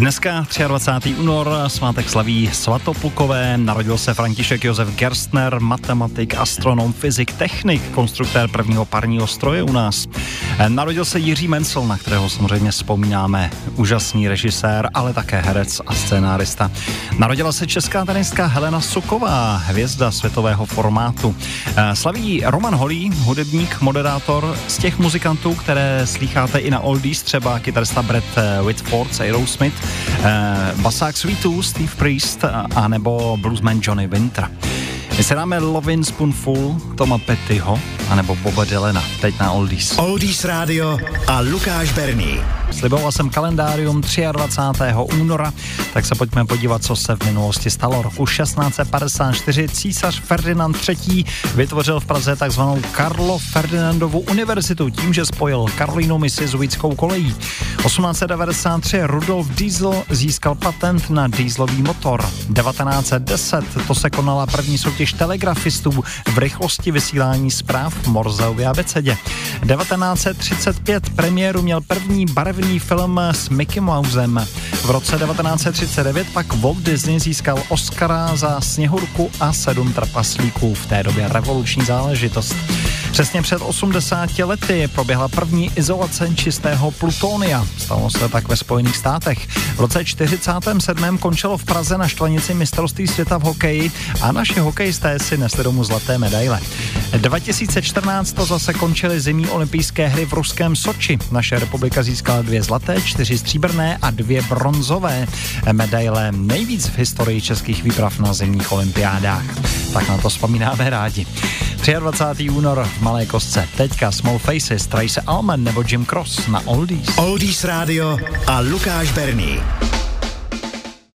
Dneska 23. únor, svátek slaví svatoplukové, narodil se František Josef Gerstner, matematik, astronom, fyzik, technik, konstruktér prvního parního stroje u nás. Narodil se Jiří Mencel, na kterého samozřejmě vzpomínáme, úžasný režisér, ale také herec a scénárista. Narodila se česká tenistka Helena Suková, hvězda světového formátu. Slaví Roman Holý, hudebník, moderátor, z těch muzikantů, které slýcháte i na Oldies, třeba kytarista Brett Whitford z eh, basák Sweetů, Steve Priest a nebo bluesman Johnny Winter. My se dáme Lovin Spoonful Toma Pettyho anebo Boba Dylena, teď na Oldies. Oldies Radio a Lukáš Berný. Sliboval jsem kalendárium 23. února, tak se pojďme podívat, co se v minulosti stalo. Roku 1654 císař Ferdinand III. vytvořil v Praze takzvanou Karlo Ferdinandovu univerzitu tím, že spojil Karolínu misi s kolejí. 1893 Rudolf Diesel získal patent na dieselový motor. 1910 to se konala první soutěž telegrafistů v rychlosti vysílání zpráv v Morzeově abecedě. 1935 premiéru měl první barevný film s Mickey Mousem. V roce 1939 pak Walt Disney získal Oscara za Sněhurku a sedm trpaslíků, v té době revoluční záležitost. Přesně před 80 lety proběhla první izolace čistého plutonia. Stalo se tak ve Spojených státech. V roce 47. končilo v Praze na štvanici mistrovství světa v hokeji a naši hokejisté si nesli domů zlaté medaile. 2014 to zase končily zimní olympijské hry v ruském Soči. Naše republika získala dvě zlaté, čtyři stříbrné a dvě bronzové medaile. Nejvíc v historii českých výprav na zimních olympiádách. Tak na to vzpomínáme rádi. 23. únor v Malé kostce. Teďka Small Faces, Trace Alman nebo Jim Cross na Oldies. Oldies Radio a Lukáš Berný.